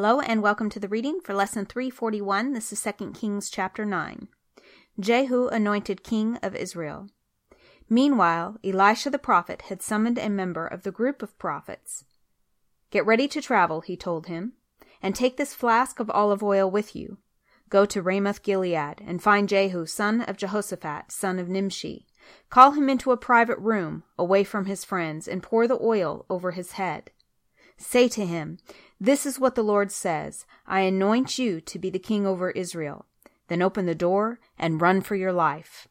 Hello and welcome to the reading for lesson 341. This is 2 Kings chapter 9. Jehu anointed king of Israel. Meanwhile, Elisha the prophet had summoned a member of the group of prophets. Get ready to travel, he told him, and take this flask of olive oil with you. Go to Ramoth Gilead and find Jehu, son of Jehoshaphat, son of Nimshi. Call him into a private room, away from his friends, and pour the oil over his head. Say to him, This is what the Lord says I anoint you to be the king over Israel. Then open the door and run for your life.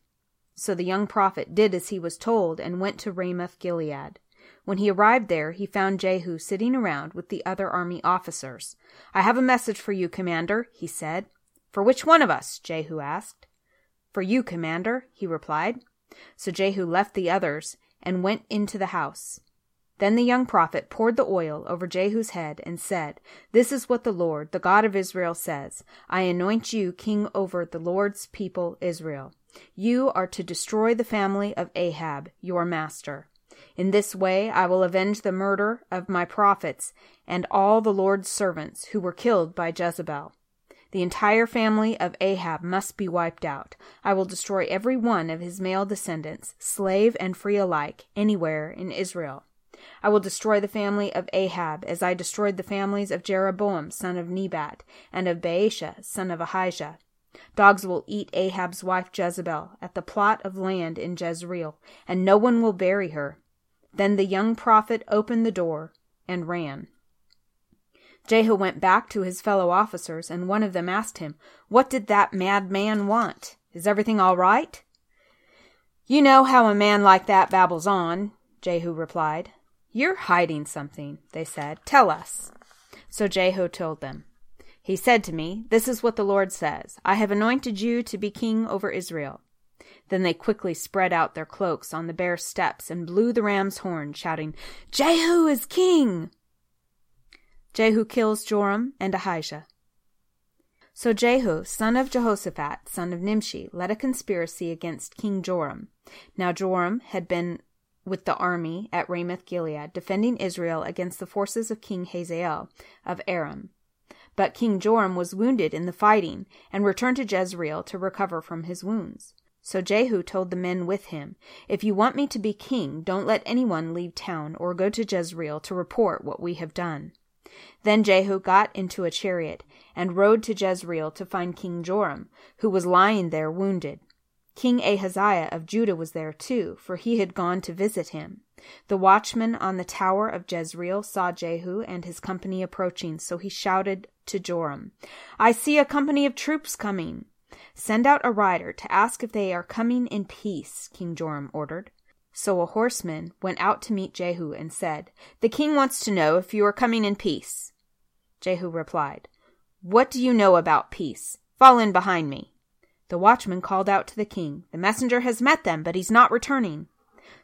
So the young prophet did as he was told and went to Ramoth Gilead. When he arrived there, he found Jehu sitting around with the other army officers. I have a message for you, commander, he said. For which one of us? Jehu asked. For you, commander, he replied. So Jehu left the others and went into the house. Then the young prophet poured the oil over Jehu's head and said, This is what the Lord, the God of Israel, says I anoint you king over the Lord's people Israel. You are to destroy the family of Ahab, your master. In this way I will avenge the murder of my prophets and all the Lord's servants who were killed by Jezebel. The entire family of Ahab must be wiped out. I will destroy every one of his male descendants, slave and free alike, anywhere in Israel. I will destroy the family of Ahab, as I destroyed the families of Jeroboam son of Nebat, and of Baasha son of Ahijah. Dogs will eat Ahab's wife Jezebel at the plot of land in Jezreel, and no one will bury her. Then the young prophet opened the door and ran. Jehu went back to his fellow officers, and one of them asked him, What did that mad man want? Is everything all right? You know how a man like that babbles on, Jehu replied. You're hiding something, they said. Tell us. So Jehu told them. He said to me, This is what the Lord says I have anointed you to be king over Israel. Then they quickly spread out their cloaks on the bare steps and blew the ram's horn, shouting, Jehu is king! Jehu kills Joram and Ahijah. So Jehu, son of Jehoshaphat, son of Nimshi, led a conspiracy against King Joram. Now Joram had been with the army at Ramoth Gilead, defending Israel against the forces of King Hazael of Aram. But King Joram was wounded in the fighting, and returned to Jezreel to recover from his wounds. So Jehu told the men with him, If you want me to be king, don't let anyone leave town or go to Jezreel to report what we have done. Then Jehu got into a chariot and rode to Jezreel to find King Joram, who was lying there wounded. King Ahaziah of Judah was there too, for he had gone to visit him. The watchman on the tower of Jezreel saw Jehu and his company approaching, so he shouted to Joram, I see a company of troops coming. Send out a rider to ask if they are coming in peace, King Joram ordered. So a horseman went out to meet Jehu and said, The king wants to know if you are coming in peace. Jehu replied, What do you know about peace? Fall in behind me. The watchman called out to the king, The messenger has met them, but he's not returning.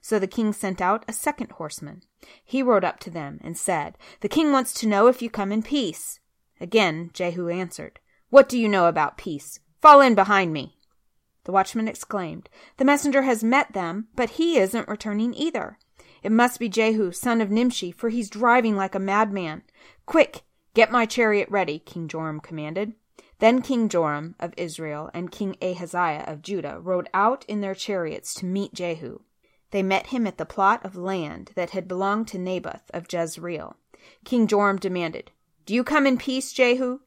So the king sent out a second horseman. He rode up to them and said, The king wants to know if you come in peace. Again Jehu answered, What do you know about peace? Fall in behind me. The watchman exclaimed, The messenger has met them, but he isn't returning either. It must be Jehu, son of Nimshi, for he's driving like a madman. Quick, get my chariot ready, King Joram commanded. Then King Joram of Israel and King Ahaziah of Judah rode out in their chariots to meet Jehu. They met him at the plot of land that had belonged to Naboth of Jezreel. King Joram demanded, Do you come in peace, Jehu?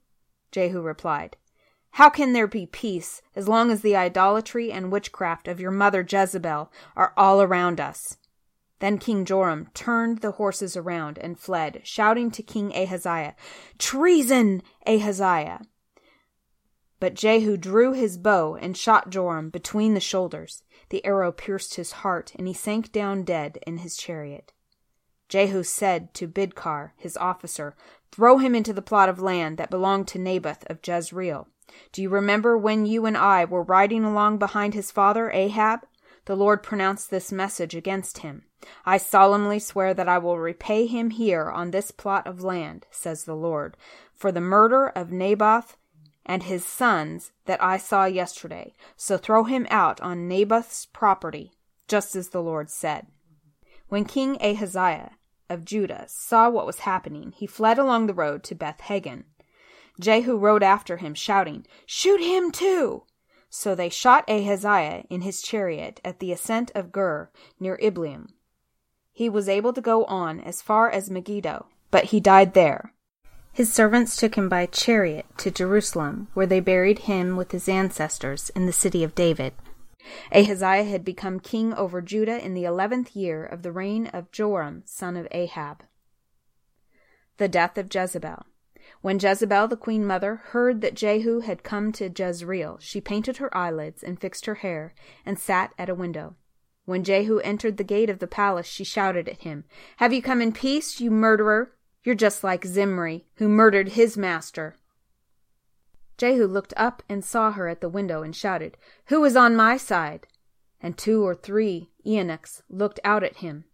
Jehu replied, How can there be peace as long as the idolatry and witchcraft of your mother Jezebel are all around us? Then King Joram turned the horses around and fled, shouting to King Ahaziah, Treason, Ahaziah! But Jehu drew his bow and shot Joram between the shoulders. The arrow pierced his heart, and he sank down dead in his chariot. Jehu said to Bidkar, his officer, Throw him into the plot of land that belonged to Naboth of Jezreel. Do you remember when you and I were riding along behind his father Ahab? The Lord pronounced this message against him. I solemnly swear that I will repay him here on this plot of land, says the Lord, for the murder of Naboth and his sons that I saw yesterday. So throw him out on Naboth's property, just as the Lord said. When King Ahaziah of Judah saw what was happening, he fled along the road to Beth Haggan. Jehu rode after him, shouting, Shoot him too! So they shot Ahaziah in his chariot at the ascent of Gur, near Ibleam. He was able to go on as far as Megiddo, but he died there. His servants took him by chariot to Jerusalem, where they buried him with his ancestors in the city of David. Ahaziah had become king over Judah in the eleventh year of the reign of Joram, son of Ahab. The death of Jezebel. When Jezebel, the queen mother, heard that Jehu had come to Jezreel, she painted her eyelids and fixed her hair, and sat at a window. When Jehu entered the gate of the palace, she shouted at him, Have you come in peace, you murderer? You're just like Zimri, who murdered his master. Jehu looked up and saw her at the window and shouted, Who is on my side? And two or three eunuchs looked out at him.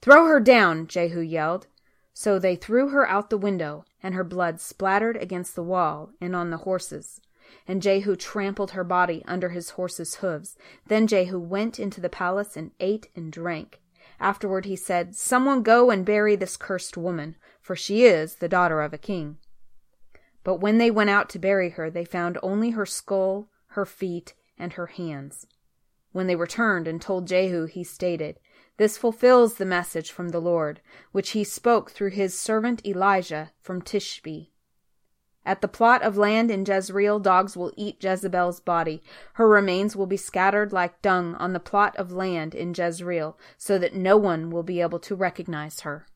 Throw her down, Jehu yelled. So they threw her out the window, and her blood splattered against the wall and on the horses. And Jehu trampled her body under his horse's hoofs. Then Jehu went into the palace and ate and drank. Afterward he said, Someone go and bury this cursed woman, for she is the daughter of a king. But when they went out to bury her, they found only her skull, her feet, and her hands. When they returned and told Jehu, he stated, This fulfills the message from the Lord, which he spoke through his servant Elijah from Tishbe. At the plot of land in Jezreel, dogs will eat Jezebel's body. Her remains will be scattered like dung on the plot of land in Jezreel, so that no one will be able to recognize her.